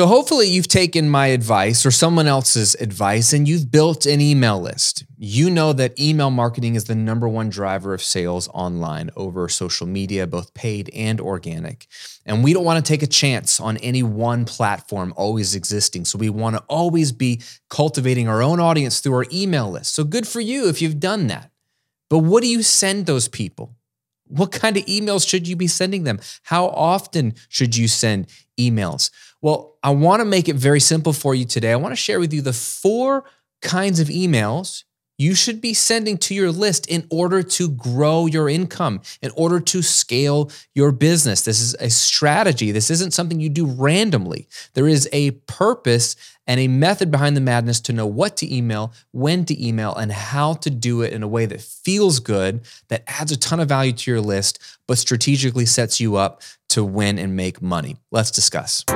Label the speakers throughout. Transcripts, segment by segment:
Speaker 1: So, hopefully, you've taken my advice or someone else's advice and you've built an email list. You know that email marketing is the number one driver of sales online over social media, both paid and organic. And we don't want to take a chance on any one platform always existing. So, we want to always be cultivating our own audience through our email list. So, good for you if you've done that. But what do you send those people? What kind of emails should you be sending them? How often should you send emails? Well, I want to make it very simple for you today. I want to share with you the four kinds of emails you should be sending to your list in order to grow your income, in order to scale your business. This is a strategy. This isn't something you do randomly. There is a purpose and a method behind the madness to know what to email, when to email, and how to do it in a way that feels good, that adds a ton of value to your list, but strategically sets you up to win and make money. Let's discuss.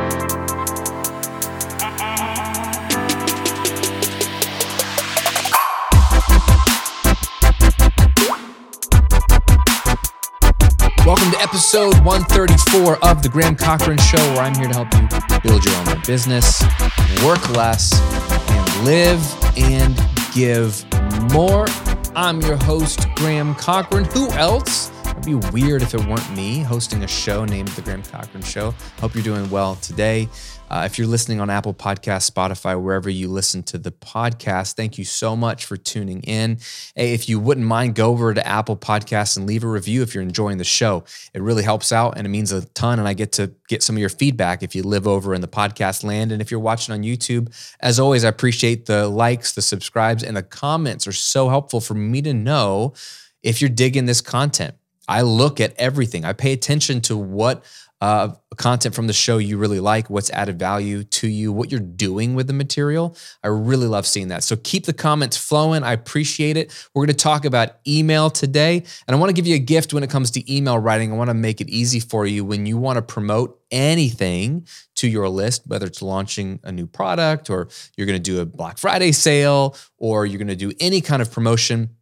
Speaker 1: Episode 134 of The Graham Cochran Show, where I'm here to help you build your own business, work less, and live and give more. I'm your host, Graham Cochran. Who else? It'd be weird if it weren't me hosting a show named The Graham Cochran Show. Hope you're doing well today. Uh, if you're listening on Apple Podcast, Spotify, wherever you listen to the podcast, thank you so much for tuning in. Hey, if you wouldn't mind, go over to Apple Podcasts and leave a review if you're enjoying the show. It really helps out and it means a ton. And I get to get some of your feedback if you live over in the podcast land. And if you're watching on YouTube, as always, I appreciate the likes, the subscribes, and the comments are so helpful for me to know if you're digging this content. I look at everything. I pay attention to what uh, content from the show you really like, what's added value to you, what you're doing with the material. I really love seeing that. So keep the comments flowing. I appreciate it. We're going to talk about email today. And I want to give you a gift when it comes to email writing. I want to make it easy for you when you want to promote anything to your list, whether it's launching a new product or you're going to do a Black Friday sale or you're going to do any kind of promotion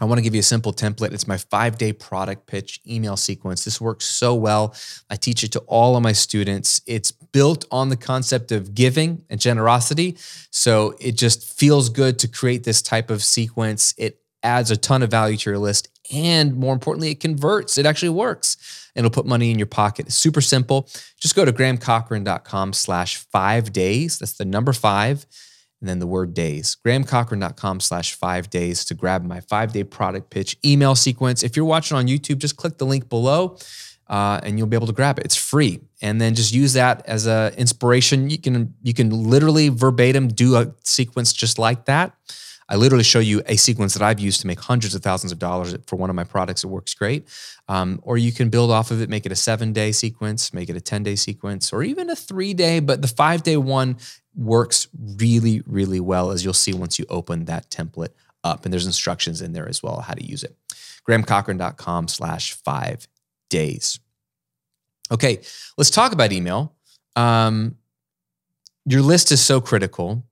Speaker 1: I want to give you a simple template. It's my five day product pitch email sequence. This works so well. I teach it to all of my students. It's built on the concept of giving and generosity. So it just feels good to create this type of sequence. It adds a ton of value to your list. And more importantly, it converts. It actually works. It'll put money in your pocket. It's super simple. Just go to grahamcochran.com slash five days. That's the number five and then the word days. GrahamCochran.com slash five days to grab my five day product pitch email sequence. If you're watching on YouTube, just click the link below uh, and you'll be able to grab it. It's free. And then just use that as a inspiration. You can you can literally verbatim do a sequence just like that. I literally show you a sequence that I've used to make hundreds of thousands of dollars for one of my products. It works great. Um, or you can build off of it, make it a seven day sequence, make it a 10 day sequence, or even a three day. But the five day one works really, really well, as you'll see once you open that template up. And there's instructions in there as well how to use it. GrahamCochran.com slash five days. Okay, let's talk about email. Um, your list is so critical.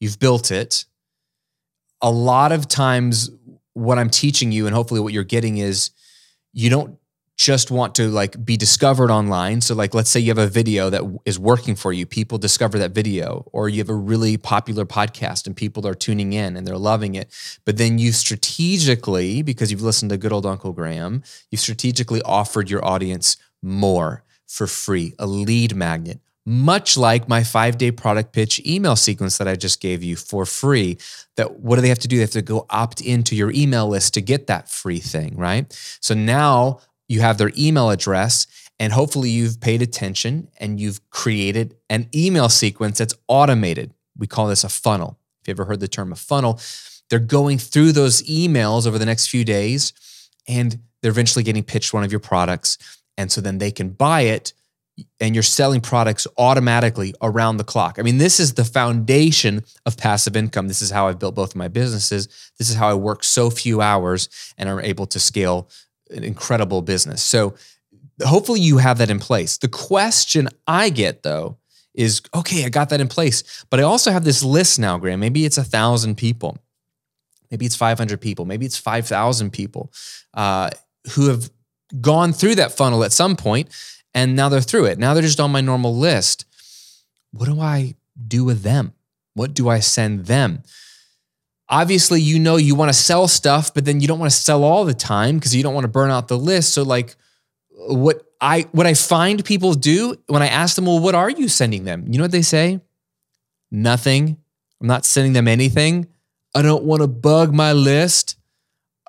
Speaker 1: You've built it. A lot of times, what I'm teaching you, and hopefully what you're getting is you don't just want to like be discovered online. So like let's say you have a video that is working for you, people discover that video or you have a really popular podcast and people are tuning in and they're loving it. But then you strategically because you've listened to good old Uncle Graham, you strategically offered your audience more for free, a lead magnet, much like my five day product pitch email sequence that I just gave you for free. That what do they have to do? They have to go opt into your email list to get that free thing, right? So now you have their email address, and hopefully you've paid attention and you've created an email sequence that's automated. We call this a funnel. If you ever heard the term a funnel, they're going through those emails over the next few days and they're eventually getting pitched one of your products. And so then they can buy it and you're selling products automatically around the clock. I mean, this is the foundation of passive income. This is how I've built both of my businesses. This is how I work so few hours and are able to scale an incredible business. So hopefully you have that in place. The question I get though is okay, I got that in place, but I also have this list now, Graham. Maybe it's a thousand people, maybe it's 500 people, maybe it's 5,000 people uh, who have gone through that funnel at some point and now they're through it. Now they're just on my normal list. what do I do with them? What do I send them? Obviously, you know you want to sell stuff, but then you don't want to sell all the time because you don't want to burn out the list. So like what I what I find people do when I ask them, "Well, what are you sending them?" You know what they say? Nothing. I'm not sending them anything. I don't want to bug my list.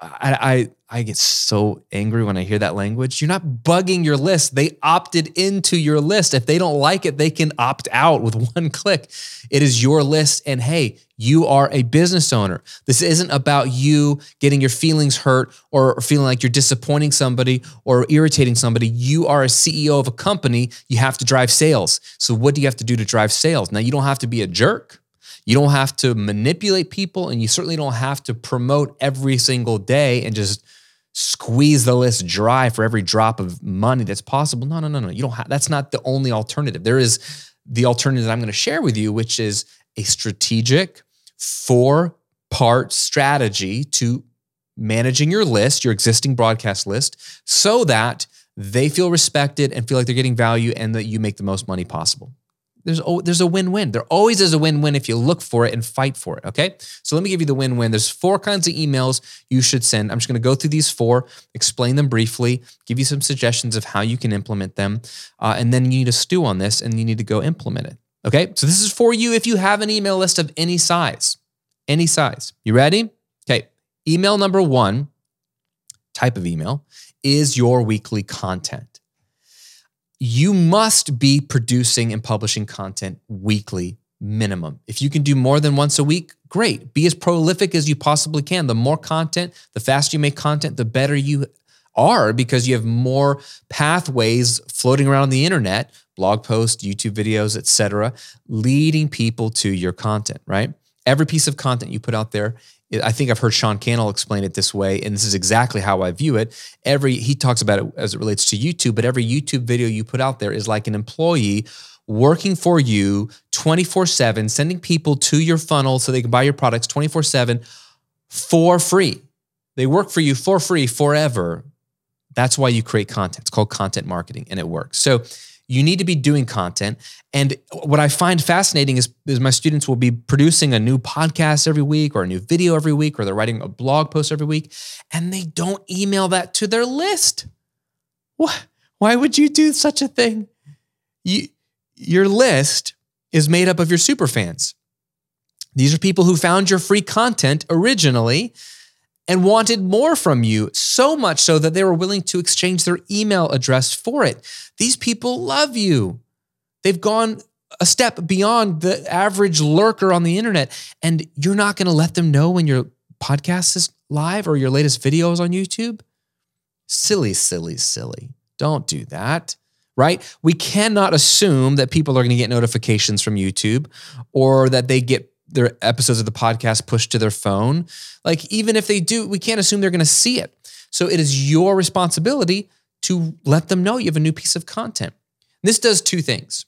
Speaker 1: I, I, I get so angry when I hear that language. You're not bugging your list. They opted into your list. If they don't like it, they can opt out with one click. It is your list. And hey, you are a business owner. This isn't about you getting your feelings hurt or feeling like you're disappointing somebody or irritating somebody. You are a CEO of a company. You have to drive sales. So, what do you have to do to drive sales? Now, you don't have to be a jerk. You don't have to manipulate people, and you certainly don't have to promote every single day and just squeeze the list dry for every drop of money that's possible. No, no, no, no. You don't have that's not the only alternative. There is the alternative that I'm going to share with you, which is a strategic four part strategy to managing your list, your existing broadcast list, so that they feel respected and feel like they're getting value and that you make the most money possible there's there's a win-win. There always is a win-win if you look for it and fight for it. Okay, so let me give you the win-win. There's four kinds of emails you should send. I'm just going to go through these four, explain them briefly, give you some suggestions of how you can implement them, uh, and then you need to stew on this and you need to go implement it. Okay, so this is for you if you have an email list of any size, any size. You ready? Okay, email number one, type of email is your weekly content you must be producing and publishing content weekly minimum. If you can do more than once a week, great. Be as prolific as you possibly can. The more content, the faster you make content, the better you are because you have more pathways floating around the internet, blog posts, YouTube videos, etc., leading people to your content, right? Every piece of content you put out there I think I've heard Sean Cannell explain it this way, and this is exactly how I view it. Every he talks about it as it relates to YouTube, but every YouTube video you put out there is like an employee working for you 24/7, sending people to your funnel so they can buy your products 24/7 for free. They work for you for free forever. That's why you create content. It's called content marketing and it works. So you need to be doing content. And what I find fascinating is, is my students will be producing a new podcast every week or a new video every week, or they're writing a blog post every week, and they don't email that to their list. What? Why would you do such a thing? You, your list is made up of your super fans. These are people who found your free content originally and wanted more from you, so much so that they were willing to exchange their email address for it. These people love you. They've gone a step beyond the average lurker on the internet, and you're not going to let them know when your podcast is live or your latest video is on YouTube? Silly, silly, silly. Don't do that right? We cannot assume that people are going to get notifications from YouTube or that they get their episodes of the podcast pushed to their phone. Like, even if they do, we can't assume they're going to see it. So it is your responsibility to let them know you have a new piece of content. This does two things.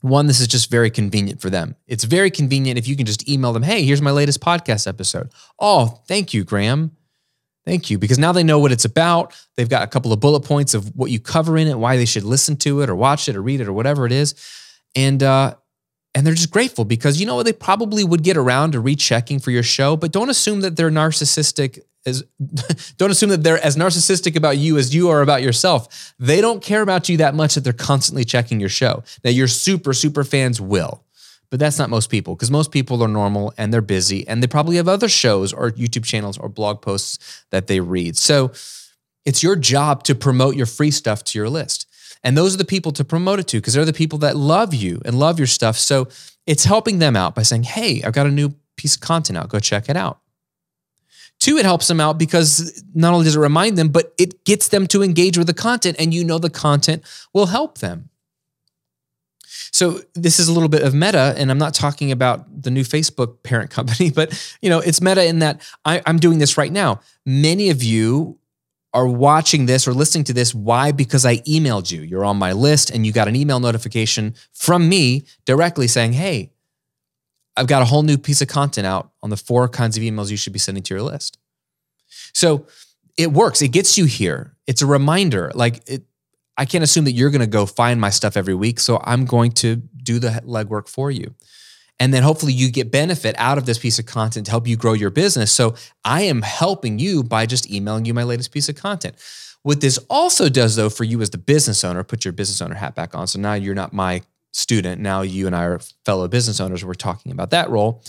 Speaker 1: One, this is just very convenient for them. It's very convenient if you can just email them, hey, here's my latest podcast episode. Oh, thank you, Graham. Thank you. Because now they know what it's about. They've got a couple of bullet points of what you cover in it, why they should listen to it or watch it or read it or whatever it is. And uh, and they're just grateful because you know they probably would get around to rechecking for your show, but don't assume that they're narcissistic as don't assume that they're as narcissistic about you as you are about yourself. They don't care about you that much that they're constantly checking your show. Now your super super fans will. But that's not most people because most people are normal and they're busy and they probably have other shows or YouTube channels or blog posts that they read. So it's your job to promote your free stuff to your list. And those are the people to promote it to because they're the people that love you and love your stuff. So it's helping them out by saying, hey, I've got a new piece of content out. Go check it out. Two, it helps them out because not only does it remind them, but it gets them to engage with the content and you know the content will help them. So this is a little bit of meta, and I'm not talking about the new Facebook parent company, but you know, it's meta in that I, I'm doing this right now. Many of you are watching this or listening to this, why? Because I emailed you. You're on my list and you got an email notification from me directly saying, hey, I've got a whole new piece of content out on the four kinds of emails you should be sending to your list. So it works. It gets you here. It's a reminder. Like it, I can't assume that you're going to go find my stuff every week. So I'm going to do the legwork for you. And then hopefully you get benefit out of this piece of content to help you grow your business. So I am helping you by just emailing you my latest piece of content. What this also does, though, for you as the business owner, put your business owner hat back on. So now you're not my student. Now you and I are fellow business owners. We're talking about that role.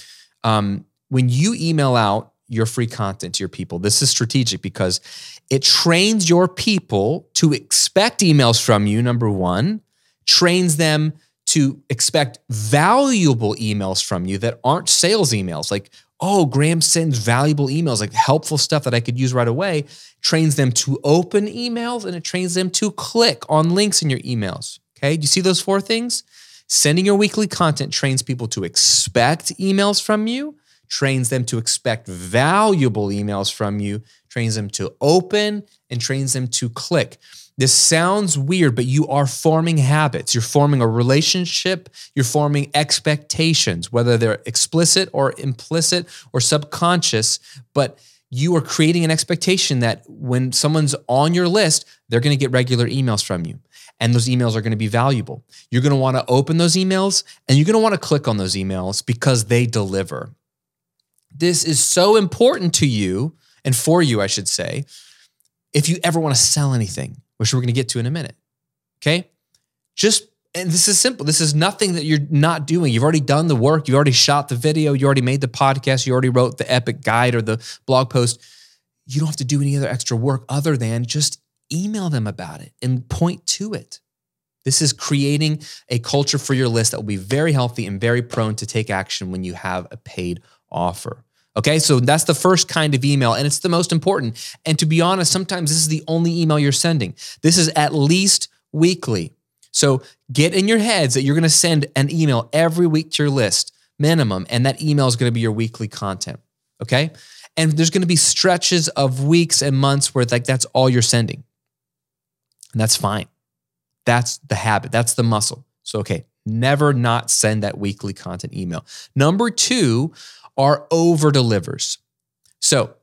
Speaker 1: Um, when you email out your free content to your people, this is strategic because it trains your people to expect emails from you, number one, trains them to expect valuable emails from you that aren't sales emails. Like, oh, Graham sends valuable emails, like helpful stuff that I could use right away, trains them to open emails and it trains them to click on links in your emails. Okay. Do you see those four things? Sending your weekly content trains people to expect emails from you, trains them to expect valuable emails from you, trains them to open, and trains them to click. This sounds weird, but you are forming habits. You're forming a relationship. You're forming expectations, whether they're explicit or implicit or subconscious. But you are creating an expectation that when someone's on your list, they're going to get regular emails from you. And those emails are going to be valuable. You're going to want to open those emails and you're going to want to click on those emails because they deliver. This is so important to you and for you, I should say, if you ever want to sell anything which we're going to get to in a minute. Okay. Just, and this is simple. This is nothing that you're not doing. You've already done the work. You already shot the video. You already made the podcast. You already wrote the epic guide or the blog post. You don't have to do any other extra work other than just email them about it and point to it. This is creating a culture for your list that will be very healthy and very prone to take action when you have a paid offer. Okay, so that's the first kind of email, and it's the most important. And to be honest, sometimes this is the only email you're sending. This is at least weekly. So get in your heads that you're gonna send an email every week to your list, minimum, and that email is gonna be your weekly content. Okay, and there's gonna be stretches of weeks and months where like that's all you're sending, and that's fine. That's the habit, that's the muscle. So, okay, never not send that weekly content email. Number two, are over delivers. So,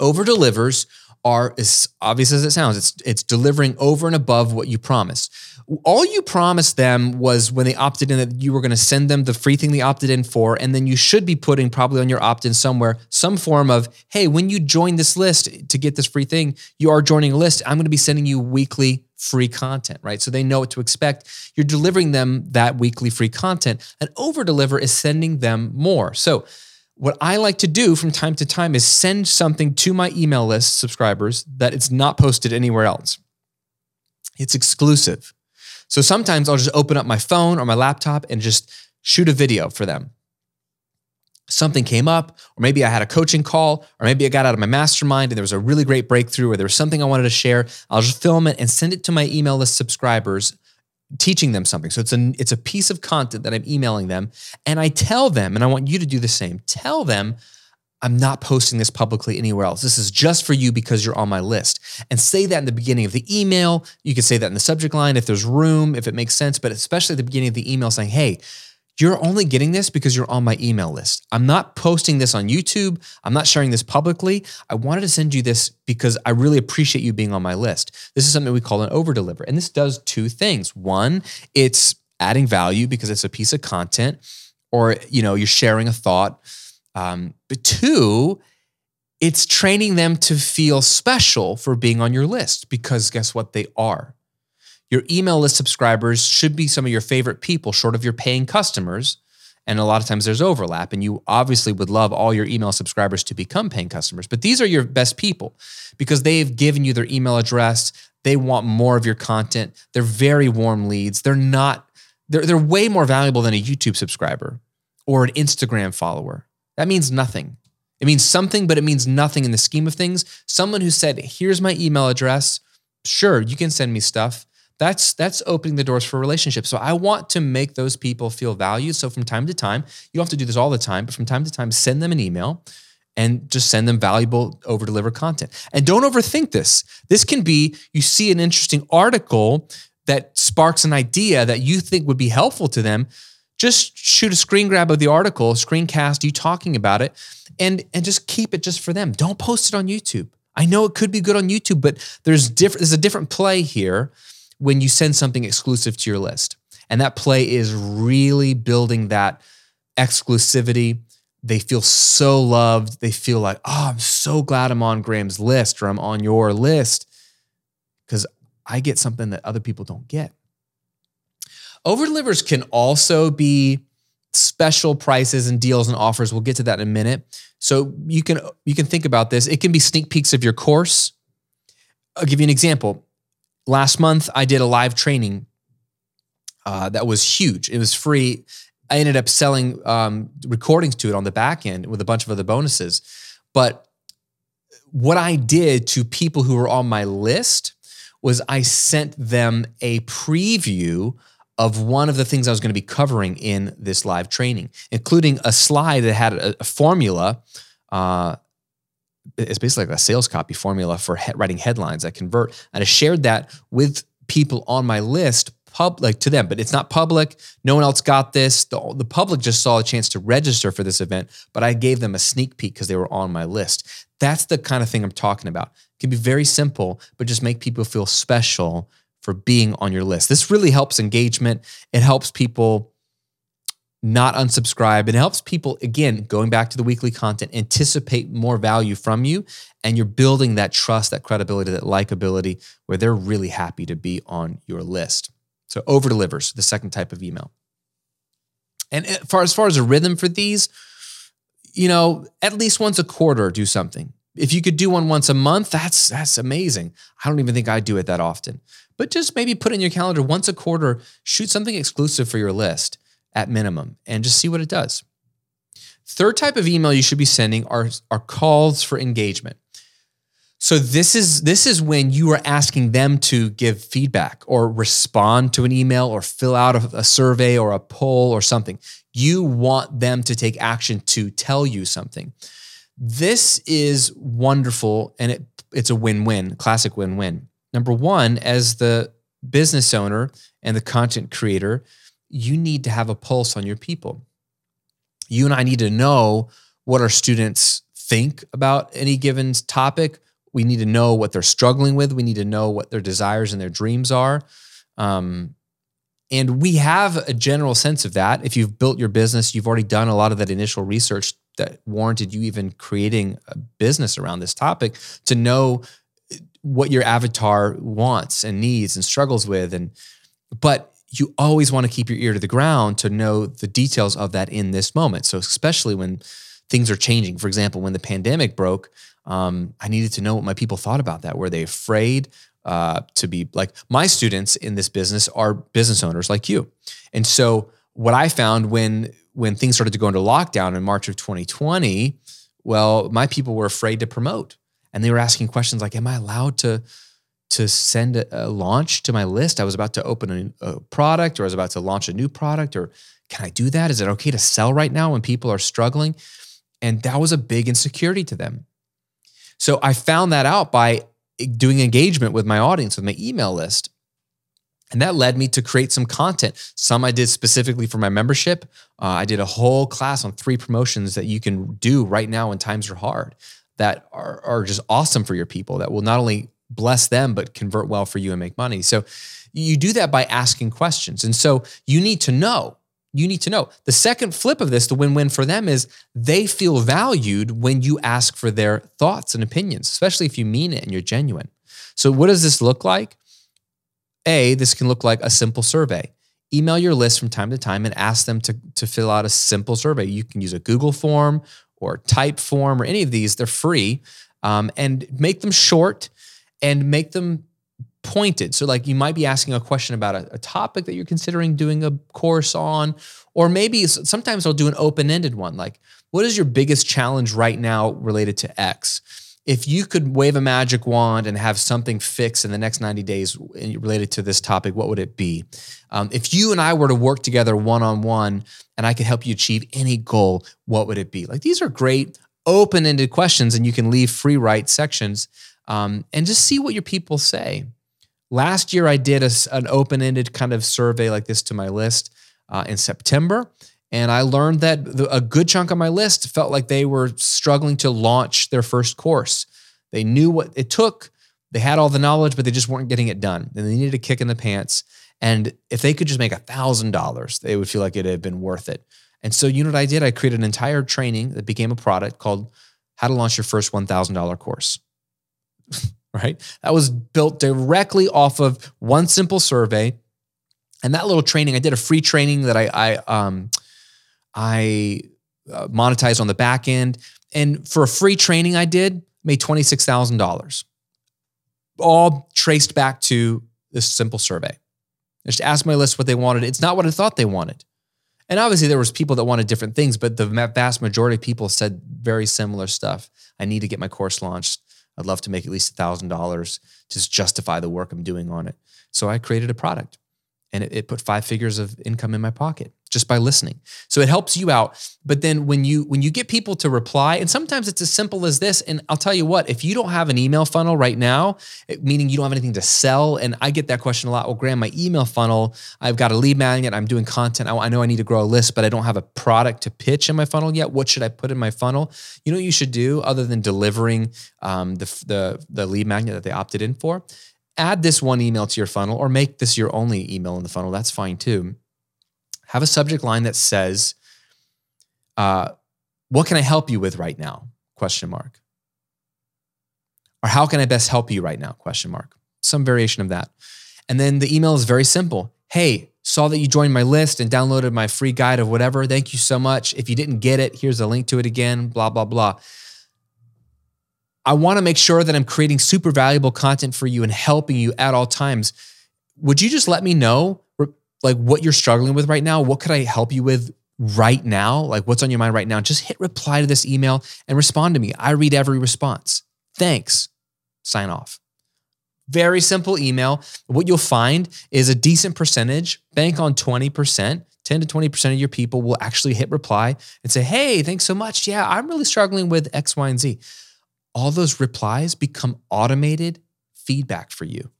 Speaker 1: over delivers are as obvious as it sounds. It's it's delivering over and above what you promised. All you promised them was when they opted in that you were going to send them the free thing they opted in for, and then you should be putting probably on your opt-in somewhere some form of, hey, when you join this list to get this free thing, you are joining a list. I'm going to be sending you weekly free content, right? So they know what to expect. You're delivering them that weekly free content. And over deliver is sending them more. So what I like to do from time to time is send something to my email list subscribers that it's not posted anywhere else. It's exclusive. So sometimes I'll just open up my phone or my laptop and just shoot a video for them. Something came up, or maybe I had a coaching call, or maybe I got out of my mastermind and there was a really great breakthrough, or there was something I wanted to share. I'll just film it and send it to my email list subscribers teaching them something. So it's a it's a piece of content that I'm emailing them and I tell them and I want you to do the same. Tell them I'm not posting this publicly anywhere else. This is just for you because you're on my list. And say that in the beginning of the email. You can say that in the subject line if there's room, if it makes sense, but especially at the beginning of the email saying, "Hey, you're only getting this because you're on my email list. I'm not posting this on YouTube. I'm not sharing this publicly. I wanted to send you this because I really appreciate you being on my list. This is something we call an over deliver. And this does two things. One, it's adding value because it's a piece of content or you know you're sharing a thought um, but two it's training them to feel special for being on your list because guess what they are your email list subscribers should be some of your favorite people, short of your paying customers. And a lot of times there's overlap, and you obviously would love all your email subscribers to become paying customers. But these are your best people because they've given you their email address. They want more of your content. They're very warm leads. They're not, they're, they're way more valuable than a YouTube subscriber or an Instagram follower. That means nothing. It means something, but it means nothing in the scheme of things. Someone who said, Here's my email address. Sure, you can send me stuff that's that's opening the doors for relationships. So I want to make those people feel valued. So from time to time, you don't have to do this all the time, but from time to time, send them an email and just send them valuable over deliver content. And don't overthink this. This can be you see an interesting article that sparks an idea that you think would be helpful to them. Just shoot a screen grab of the article, screencast you talking about it, and and just keep it just for them. Don't post it on YouTube. I know it could be good on YouTube, but there's different there's a different play here when you send something exclusive to your list. And that play is really building that exclusivity. They feel so loved. They feel like, oh, I'm so glad I'm on Graham's list or I'm on your list because I get something that other people don't get. Over delivers can also be special prices and deals and offers. We'll get to that in a minute. So you can you can think about this. It can be sneak peeks of your course. I'll give you an example. Last month, I did a live training uh, that was huge. It was free. I ended up selling um, recordings to it on the back end with a bunch of other bonuses. But what I did to people who were on my list was I sent them a preview of one of the things I was going to be covering in this live training, including a slide that had a, a formula. Uh, it's basically like a sales copy formula for he- writing headlines that convert. And I shared that with people on my list public to them, but it's not public. No one else got this. The, the public just saw a chance to register for this event, but I gave them a sneak peek because they were on my list. That's the kind of thing I'm talking about. It can be very simple, but just make people feel special for being on your list. This really helps engagement. It helps people not unsubscribe. It helps people, again, going back to the weekly content, anticipate more value from you. And you're building that trust, that credibility, that likability where they're really happy to be on your list. So over delivers, the second type of email. And eh, far as far as a rhythm for these, you know, at least once a quarter, do something. If you could do one once a month, that's that's amazing. I don't even think I do it that often. But just maybe put in your calendar once a quarter, shoot something exclusive for your list at minimum and just see what it does. Third type of email you should be sending are, are calls for engagement. So this is this is when you are asking them to give feedback or respond to an email or fill out a, a, survey or a poll or something. You want them to take action to tell you something. This is wonderful and it it's a win-win, classic win-win. Number 1, as the business owner and the content creator, you need to have a pulse on your people. You and I need to know what our students think about any given topic we need to know what they're struggling with. We need to know what their desires and their dreams are. Um, and we have a general sense of that. If you've built your business, you've already done a lot of that initial research that warranted you even creating a business around this topic to know what your avatar wants and needs and struggles with. And but you always want to keep your ear to the ground to know the details of that in this moment. So especially when things are changing. For example, when the pandemic broke, um, I needed to know what my people thought about that. Were they afraid uh, to be like my students in this business are business owners like you, and so what I found when when things started to go into lockdown in March of 2020, well, my people were afraid to promote, and they were asking questions like, "Am I allowed to?" To send a, a launch to my list. I was about to open a, a product or I was about to launch a new product or can I do that? Is it okay to sell right now when people are struggling? And that was a big insecurity to them. So I found that out by doing engagement with my audience, with my email list. And that led me to create some content. Some I did specifically for my membership. Uh, I did a whole class on three promotions that you can do right now when times are hard that are, are just awesome for your people that will not only bless them, but convert well for you and make money. So you do that by asking questions. And so you need to know you need to know. The second flip of this, the win win for them, is they feel valued when you ask for their thoughts and opinions, especially if you mean it and you're genuine. So, what does this look like? A, this can look like a simple survey. Email your list from time to time and ask them to, to fill out a simple survey. You can use a Google form or Typeform or any of these, they're free. Um, and make them short and make them pointed. So, like you might be asking a question about a, a, topic that you're considering doing a course on, or maybe sometimes I'll do an open ended one like, what is your biggest challenge right now related to X? If you could wave a magic wand and have something fixed in the next 90 days related to this topic, what would it be? Um, if you and I were to work together one on one and I could help you achieve any goal, what would it be? Like these are great open ended questions, and you can leave free write sections um, and just see what your people say. Last year, I did a, an open ended kind of survey like this to my list uh, in September. And I learned that the, a good chunk of my list felt like they were struggling to launch their first course. They knew what it took. They had all the knowledge, but they just weren't getting it done. And they needed a kick in the pants. And if they could just make a thousand dollars, they would feel like it had been worth it. And so, you know what I did? I created an entire training that became a product called How to Launch Your First $1,000 Course. right? That was built directly off of one simple survey. And that little training, I did a free training that I, I, um, I uh, monetized on the back end. And for a free training I did, made $26,000. All traced back to this simple survey. I just asked my list what they wanted. It's not what I thought they wanted. And obviously there was people that wanted different things, but the vast majority of people said very similar stuff. I need to get my course launched. I'd love to make at least $1,000 to justify the work I'm doing on it. So I created a product and it, it put five figures of income in my pocket just by listening. So it helps you out. But then when you when you get people to reply, and sometimes it's as simple as this. And I'll tell you what, if you don't have an email funnel right now, meaning you don't have anything to sell, and I get that question a lot. Well, Graham, my email funnel, I've got a lead magnet, I'm doing content. I, I know I need to grow a list, but I don't have a product to pitch in my funnel yet. What should I put in my funnel? You know what you should do other than delivering um, the, the the lead magnet that they opted in for? Add this one email to your funnel, or make this your only email in the funnel. That's fine too have a subject line that says, uh, "What can I help you with right now?" Question mark. Or how can I best help you right now? Question mark. Some variation of that. And then the email is very simple. Hey, saw that you joined my list and downloaded my free guide of whatever. Thank you so much. If you didn't get it, here's a link to it again, blah, blah, blah. I want to make sure that I'm creating super valuable content for you and helping you at all times. Would you just let me know like what you're struggling with right now. What could I help you with right now? Like what's on your mind right now? Just hit reply to this email and respond to me. I read every response. Thanks. Sign off. Very simple email. What you'll find is a decent percentage, bank on 20%. 10 to 20% of your people will actually hit reply and say, Hey, thanks so much. Yeah, I'm really struggling with X, Y, and Z. All those replies become automated feedback for you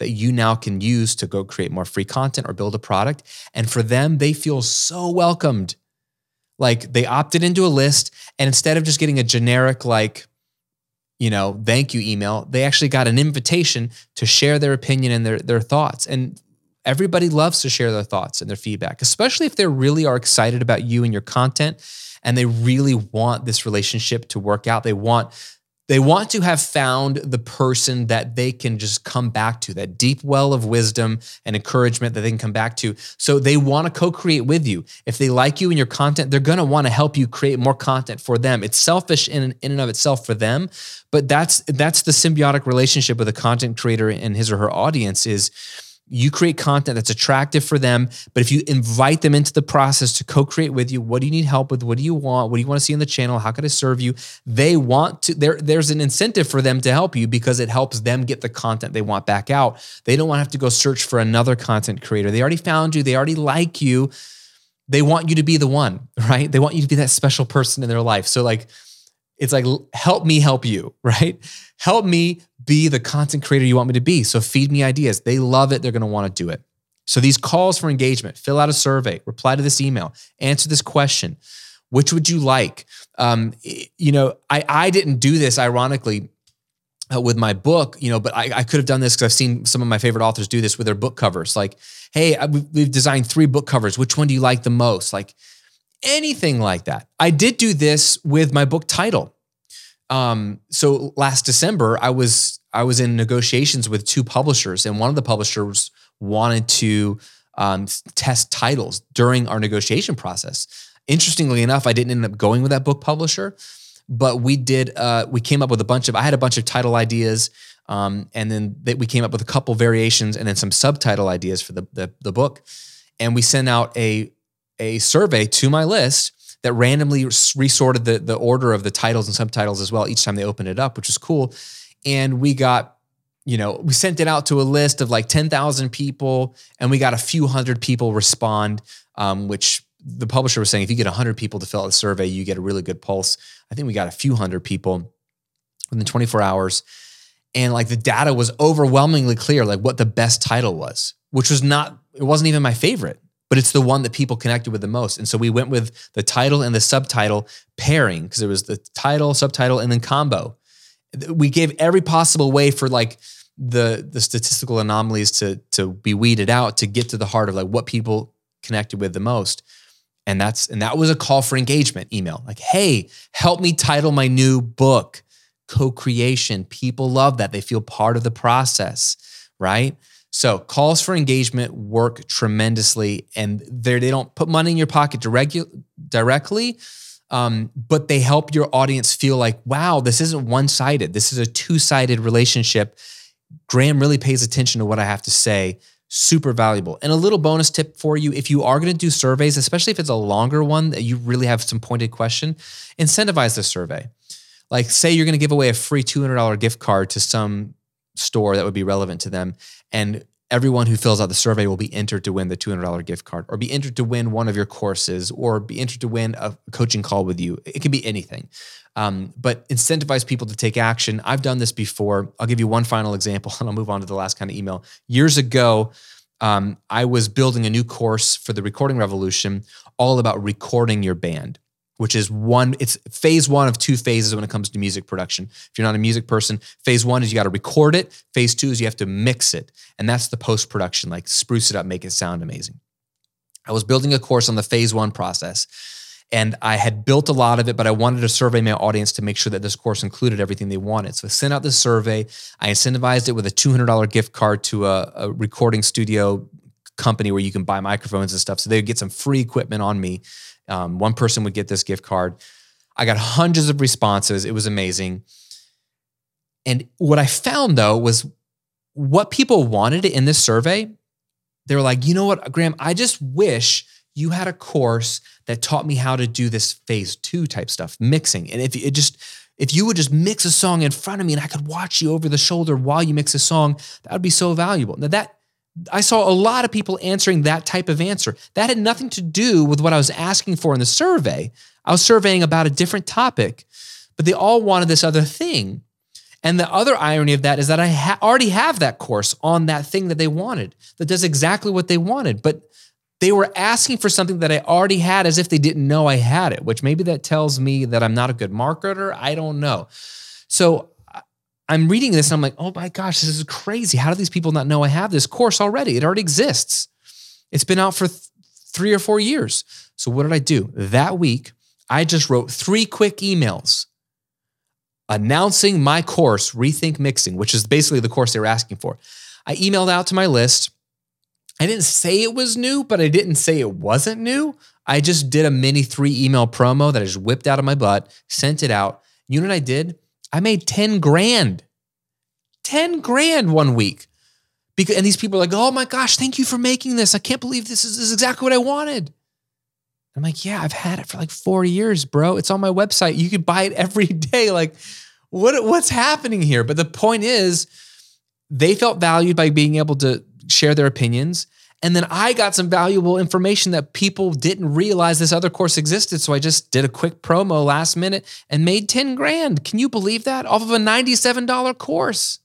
Speaker 1: that you now can use to go create more free content or build a product. And for them, they feel so welcomed. Like they opted into a list, and instead of just getting a generic, like, you know, thank you email, they actually got an invitation to share their opinion and their, their thoughts. And everybody loves to share their thoughts and their feedback, especially if they really are excited about you and your content and they really want this relationship to work out. They want they want to have found the person that they can just come back to, that deep well of wisdom and encouragement that they can come back to. So they want to co create with you. If they like you and your content, they're going to want to help you create more content for them. It's selfish in, in and of itself for them, but that's that's the symbiotic relationship with a content creator and his or her audience is you create content that's attractive for them. But if you invite them into the process to co create with you, what do you need help with? What do you want? What do you want to see in the channel? How can I serve you? They want to, there, there's an incentive for them to help you because it helps them get the content they want back out. They don't want to have to go search for another content creator. They already found you, they already like you. They want you to be the one, right? They want you to be that special person in their life. So, like, it's like, help me help you, right? Help me be the content creator you want me to be. So feed me ideas. They love it. They're going to want to do it. So these calls for engagement, fill out a survey, reply to this email, answer this question. Which would you like? Um, you know, I, I didn't do this ironically uh, with my book, you know, but I, I could have done this because I've seen some of my favorite authors do this with their book covers. Like, hey, I, we've designed three book covers. Which one do you like the most? Like anything like that. I did do this with my book title. Um, so last December, I was I was in negotiations with two publishers, and one of the publishers wanted to um, test titles during our negotiation process. Interestingly enough, I didn't end up going with that book publisher, but we did. Uh, we came up with a bunch of. I had a bunch of title ideas, um, and then they, we came up with a couple variations, and then some subtitle ideas for the, the the book, and we sent out a a survey to my list that randomly resorted the, the order of the titles and subtitles as well each time they opened it up, which was cool. And we got, you know, we sent it out to a list of like 10,000 people and we got a few hundred people respond, um, which the publisher was saying if you get 100 people to fill out the survey, you get a really good pulse. I think we got a few hundred people within 24 hours. And like the data was overwhelmingly clear, like what the best title was, which was not, it wasn't even my favorite but it's the one that people connected with the most. And so we went with the title and the subtitle pairing because it was the title, subtitle, and then combo. We gave every possible way for like the the statistical anomalies to to be weeded out to get to the heart of like what people connected with the most. And that's and that was a call for engagement email. Like, hey, help me title my new book. Co-creation. People love that. They feel part of the process, right? So calls for engagement work tremendously, and they don't put money in your pocket direct, directly, um, but they help your audience feel like, wow, this isn't one sided. This is a two sided relationship. Graham really pays attention to what I have to say. Super valuable. And a little bonus tip for you if you are going to do surveys, especially if it's a longer one that you really have some pointed question, incentivize the survey. Like, say you're going to give away a free $200 gift card to some store that would be relevant to them. And everyone who fills out the survey will be entered to win the $200 gift card or be entered to win one of your courses or be entered to win a coaching call with you. It can be anything. Um, but incentivize people to take action. I've done this before. I'll give you one final example and I'll move on to the last kind of email. Years ago, um, I was building a new course for the recording revolution all about recording your band which is one, it's phase one of two phases when it comes to music production. If you're not a music person, phase one is you got to record it. Phase two is you have to mix it. And that's the post production, like spruce it up, make it sound amazing. I was building a course on the phase one process. And I had built a lot of it, but I wanted to survey my audience to make sure that this course included everything they wanted. So I sent out the survey. I incentivized it with a $200 gift card to a, a recording studio company where you can buy microphones and stuff. So they would get some free equipment on me um, one person would get this gift card. I got hundreds of responses. It was amazing. And what I found though was what people wanted in this survey. They were like, you know what, Graham, I just wish you had a course that taught me how to do this phase two type stuff, mixing. And if it just, if you would just mix a song in front of me and I could watch you over the shoulder while you mix a song, that would be so valuable. Now that I saw a lot of people answering that type of answer. That had nothing to do with what I was asking for in the survey. I was surveying about a different topic, but they all wanted this other thing. And the other irony of that is that I ha- already have that course on that thing that they wanted that does exactly what they wanted. But they were asking for something that I already had as if they didn't know I had it, which maybe that tells me that I'm not a good marketer. I don't know. So I'm reading this and I'm like, oh my gosh, this is crazy. How do these people not know I have this course already? It already exists. It's been out for th- three or four years. So what did I do? That week, I just wrote three quick emails announcing my course, Rethink Mixing, which is basically the course they were asking for. I emailed out to my list. I didn't say it was new, but I didn't say it wasn't new. I just did a mini three email promo that I just whipped out of my butt, sent it out. You know what I did? I made 10 grand. 10 grand one week. Because, and these people are like, oh my gosh, thank you for making this. I can't believe this is, this is exactly what I wanted. I'm like, yeah, I've had it for like four years, bro. It's on my website. You could buy it every day. Like, what, what's happening here? But the point is, they felt valued by being able to share their opinions. And then I got some valuable information that people didn't realize this other course existed. So I just did a quick promo last minute and made 10 grand. Can you believe that? Off of a $97 course.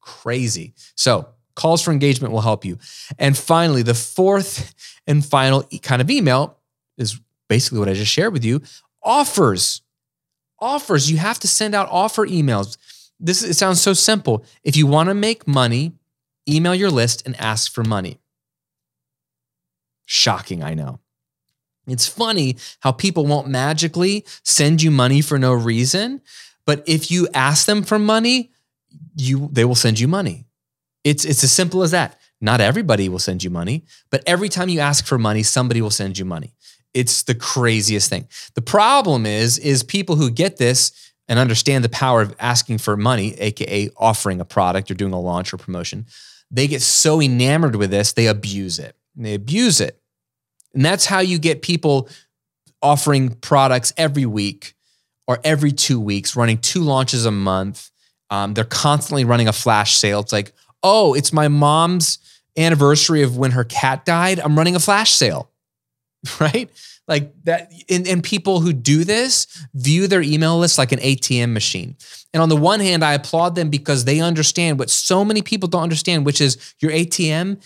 Speaker 1: Crazy. So calls for engagement will help you. And finally, the fourth and final kind of email is basically what I just shared with you offers. Offers. You have to send out offer emails. This it sounds so simple. If you want to make money, email your list and ask for money. Shocking, I know. It's funny how people won't magically send you money for no reason, but if you ask them for money, you they will send you money. It's it's as simple as that. Not everybody will send you money, but every time you ask for money, somebody will send you money. It's the craziest thing. The problem is is people who get this and understand the power of asking for money, aka offering a product or doing a launch or promotion, they get so enamored with this, they abuse it and they abuse it. And that's how you get people offering products every week or every two weeks, running two launches a month. Um, they're constantly running a flash sale. It's like, oh, it's my mom's anniversary of when her cat died. I'm running a flash sale, right? Like that. And, and people who do this view their email list like an ATM machine. And on the one hand, I applaud them because they understand what so many people don't understand, which is your ATM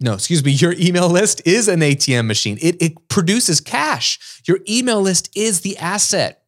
Speaker 1: no, excuse me, your email list is an ATM machine. It, it produces cash. Your email list is the asset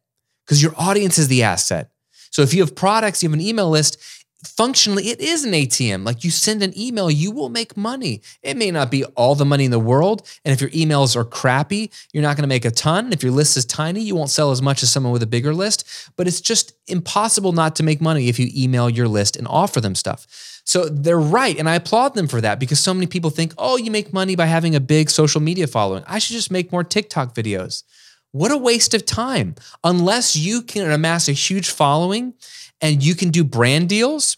Speaker 1: because your audience is the asset. So if you have products, you have an email list, functionally it is an ATM. Like you send an email, you will make money. It may not be all the money in the world. And if your emails are crappy, you're not going to make a ton. If your list is tiny, you won't sell as much as someone with a bigger list. But it's just impossible not to make money if you email your list and offer them stuff. So they're right. And I applaud them for that because so many people think, oh, you make money by having a big social media following. I should just make more TikTok videos. What a waste of time. Unless you can amass a huge following and you can do brand deals,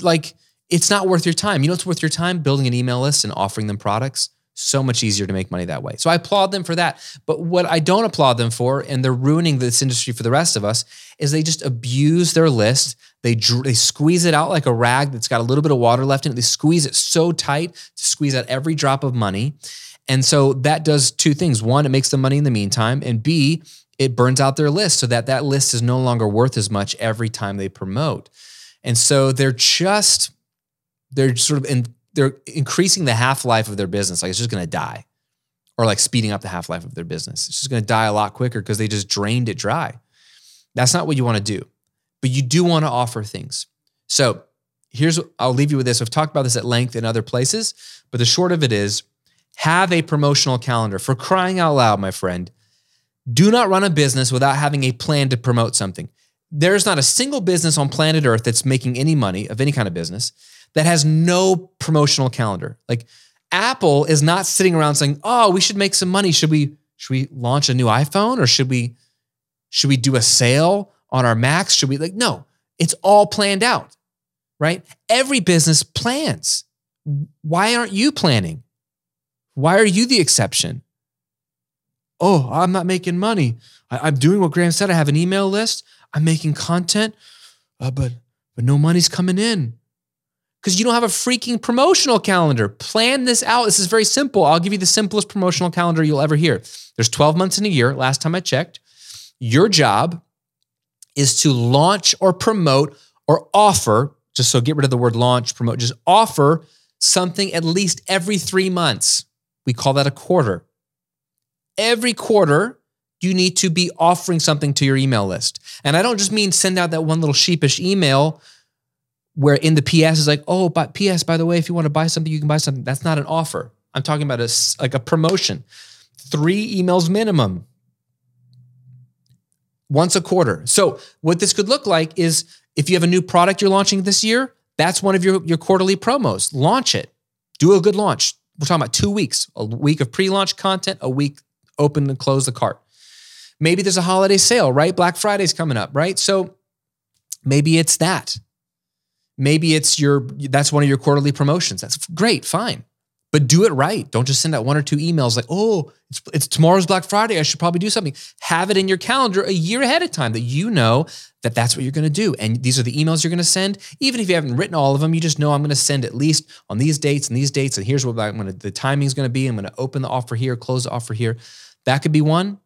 Speaker 1: like it's not worth your time. You know it's worth your time? Building an email list and offering them products. So much easier to make money that way. So I applaud them for that. But what I don't applaud them for, and they're ruining this industry for the rest of us, is they just abuse their list. They they squeeze it out like a rag that's got a little bit of water left in it. They squeeze it so tight to squeeze out every drop of money. And so that does two things. One, it makes them money in the meantime, and B, it burns out their list so that that list is no longer worth as much every time they promote. And so they're just they're sort of in, they're increasing the half life of their business. Like it's just going to die, or like speeding up the half life of their business. It's just going to die a lot quicker because they just drained it dry. That's not what you want to do, but you do want to offer things. So here's I'll leave you with this. I've talked about this at length in other places, but the short of it is have a promotional calendar for crying out loud, my friend. Do not run a business without having a plan to promote something. There's not a single business on planet Earth that's making any money of any kind of business that has no promotional calendar. Like Apple is not sitting around saying, "Oh, we should make some money. Should we should we launch a new iPhone or should we should we do a sale on our Macs? Should we like no, it's all planned out. Right? Every business plans. Why aren't you planning? Why are you the exception? Oh, I'm not making money. I, am doing what Graham said. I have an email list. I'm making content, uh, but but no money's coming in because you don't have a freaking promotional calendar. Plan this out. This is very simple. I'll give you the simplest promotional calendar you'll ever hear. There's 12 months in a year. Last time I checked, your job is to launch or promote or offer. Just so get rid of the word launch, promote. Just offer something at least every three months. We call that a quarter. Every quarter, you need to be offering something to your email list. And I don't just mean send out that one little sheepish email where in the PS is like, oh, but PS, by the way, if you want to buy something, you can buy something. That's not an offer. I'm talking about a, like a promotion. Three emails minimum once a quarter. So what this could look like is if you have a new product you're launching this year, that's one of your, your quarterly promos. Launch it. Do a good launch we're talking about two weeks a week of pre launch content, a week open and close the cart. Maybe there's a holiday sale, right? Black Friday's coming up, right? So maybe it's that. Maybe it's your that's one of your quarterly promotions. That's great, fine but do it right. Don't just send out one or two emails like, oh, it's, it's tomorrow's Black Friday. I should probably do something. Have it in your calendar a year ahead of time that you know that that's what you're going to do. And these are the emails you're going to send. Even if you haven't written all of them, you just know I'm going to send at least on these dates and these dates. And here's what I'm going to, the timing is going to be. I'm going to open the offer here, close the offer here. That could be one.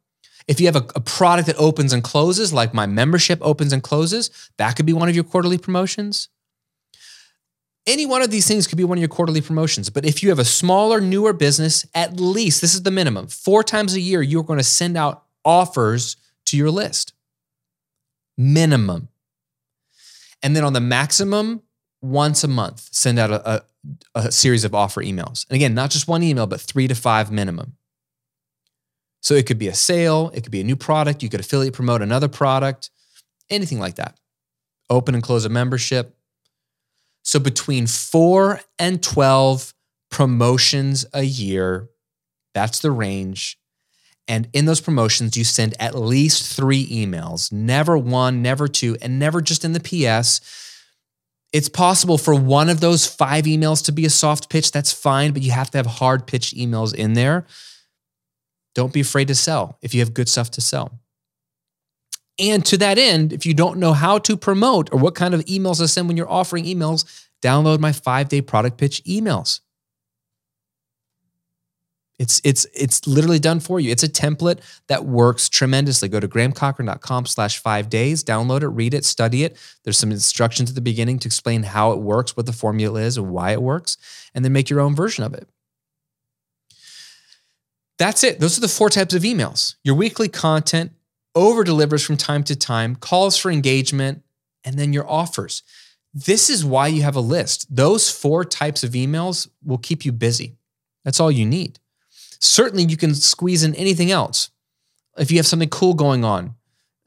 Speaker 1: If you have a, a product that opens and closes, like my membership opens and closes, that could be one of your quarterly promotions. Any one of these things could be one of your quarterly promotions. But if you have a smaller, newer business, at least this is the minimum four times a year, you're going to send out offers to your list. Minimum. And then on the maximum, once a month, send out a, a, a series of offer emails. And again, not just one email, but three to five minimum. So it could be a sale, it could be a new product, you could affiliate promote another product, anything like that. Open and close a membership so between four and 12 promotions a year, that's the range. And in those promotions, you send at least three emails, never one, never two, and never just in the PS. It's possible for one of those five emails to be a soft pitch. That's fine, but you have to have hard pitch emails in there. Don't be afraid to sell if you have good stuff to sell. And to that end, if you don't know how to promote or what kind of emails to send when you're offering emails, download my five day product pitch emails. It's, it's, it's literally done for you. It's a template that works tremendously. Go to grahamcochrane.com slash five days, download it, read it, study it. There's some instructions at the beginning to explain how it works, what the formula is, and why it works, and then make your own version of it. That's it. Those are the four types of emails your weekly content, over delivers from time to time, calls for engagement, and then your offers. This is why you have a list. Those four types of emails will keep you busy. That's all you need. Certainly, you can squeeze in anything else. If you have something cool going on,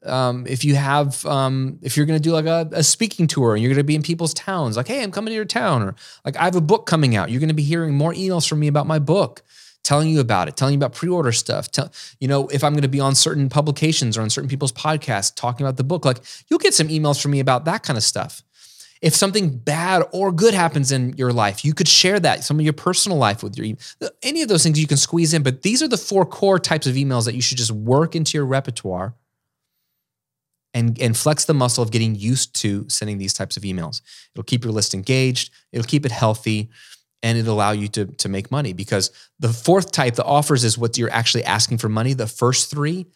Speaker 1: um, if you have, um, if you're going to do like a, a, speaking tour and you're going to be in people's towns, like, hey, I'm coming to your town, or like, I have a book coming out. You're going to be hearing more emails from me about my book, telling you about it, telling you about pre-order stuff. Tell, you know, if I'm going to be on certain publications or on certain people's podcasts talking about the book, like, you'll get some emails from me about that kind of stuff. If something bad or good happens in your life, you could share that, some of your personal life with your any of those things you can squeeze in. But these are the four core types of emails that you should just work into your repertoire and, and flex the muscle of getting used to sending these types of emails. It'll keep your list engaged, it'll keep it healthy, and it'll allow you to, to make money. Because the fourth type, the offers, is what you're actually asking for money. The first three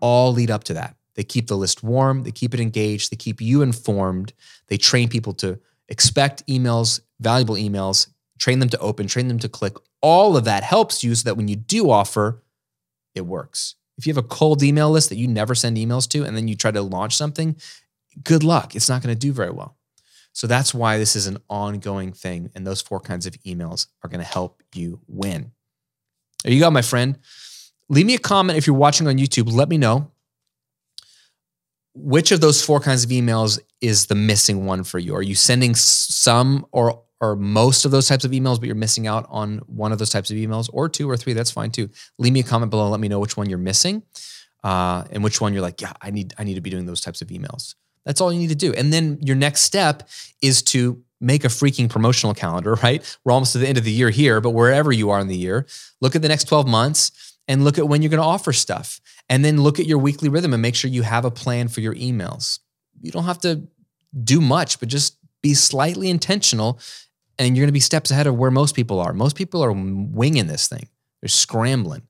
Speaker 1: all lead up to that. They keep the list warm, they keep it engaged, they keep you informed, they train people to expect emails, valuable emails, train them to open, train them to click. All of that helps you so that when you do offer, it works. If you have a cold email list that you never send emails to and then you try to launch something, good luck. It's not going to do very well. So that's why this is an ongoing thing. And those four kinds of emails are going to help you win. There you go, my friend. Leave me a comment if you're watching on YouTube. Let me know which of those four kinds of emails is the missing one for you. Are you sending some or or most of those types of emails, but you're missing out on one of those types of emails, or two or three, that's fine too. Leave me a comment below. Let me know which one you're missing, uh, and which one you're like, yeah, I need, I need to be doing those types of emails. That's all you need to do. And then your next step is to make a freaking promotional calendar, right? We're almost to the end of the year here, but wherever you are in the year, look at the next 12 months and look at when you're going to offer stuff. And then look at your weekly rhythm and make sure you have a plan for your emails. You don't have to do much, but just be slightly intentional and you're going to be steps ahead of where most people are. Most people are winging this thing. They're scrambling.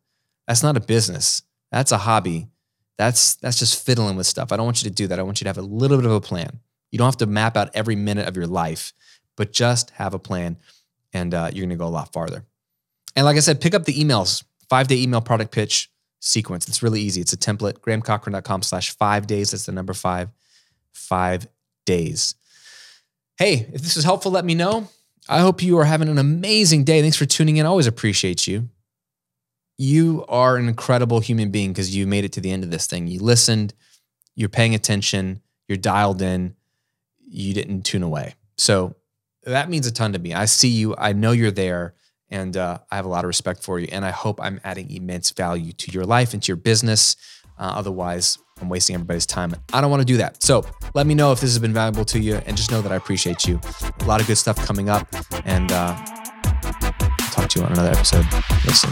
Speaker 1: That's not a business. That's a hobby. That's that's just fiddling with stuff. I don't want you to do that. I want you to have a little bit of a plan. You don't have to map out every minute of your life, but just have a plan, and uh, you're going to go a lot farther. And like I said, pick up the emails. Five day email product pitch sequence. It's really easy. It's a template. GrahamCochrane.com slash five days. That's the number five. Five days. Hey, if this is helpful, let me know. I hope you are having an amazing day. Thanks for tuning in. I always appreciate you. You are an incredible human being because you made it to the end of this thing. You listened, you're paying attention, you're dialed in, you didn't tune away. So that means a ton to me. I see you, I know you're there, and uh, I have a lot of respect for you. And I hope I'm adding immense value to your life and to your business. Uh, otherwise, I'm wasting everybody's time. I don't want to do that. So let me know if this has been valuable to you and just know that I appreciate you. A lot of good stuff coming up. And uh, talk to you on another episode. Listen.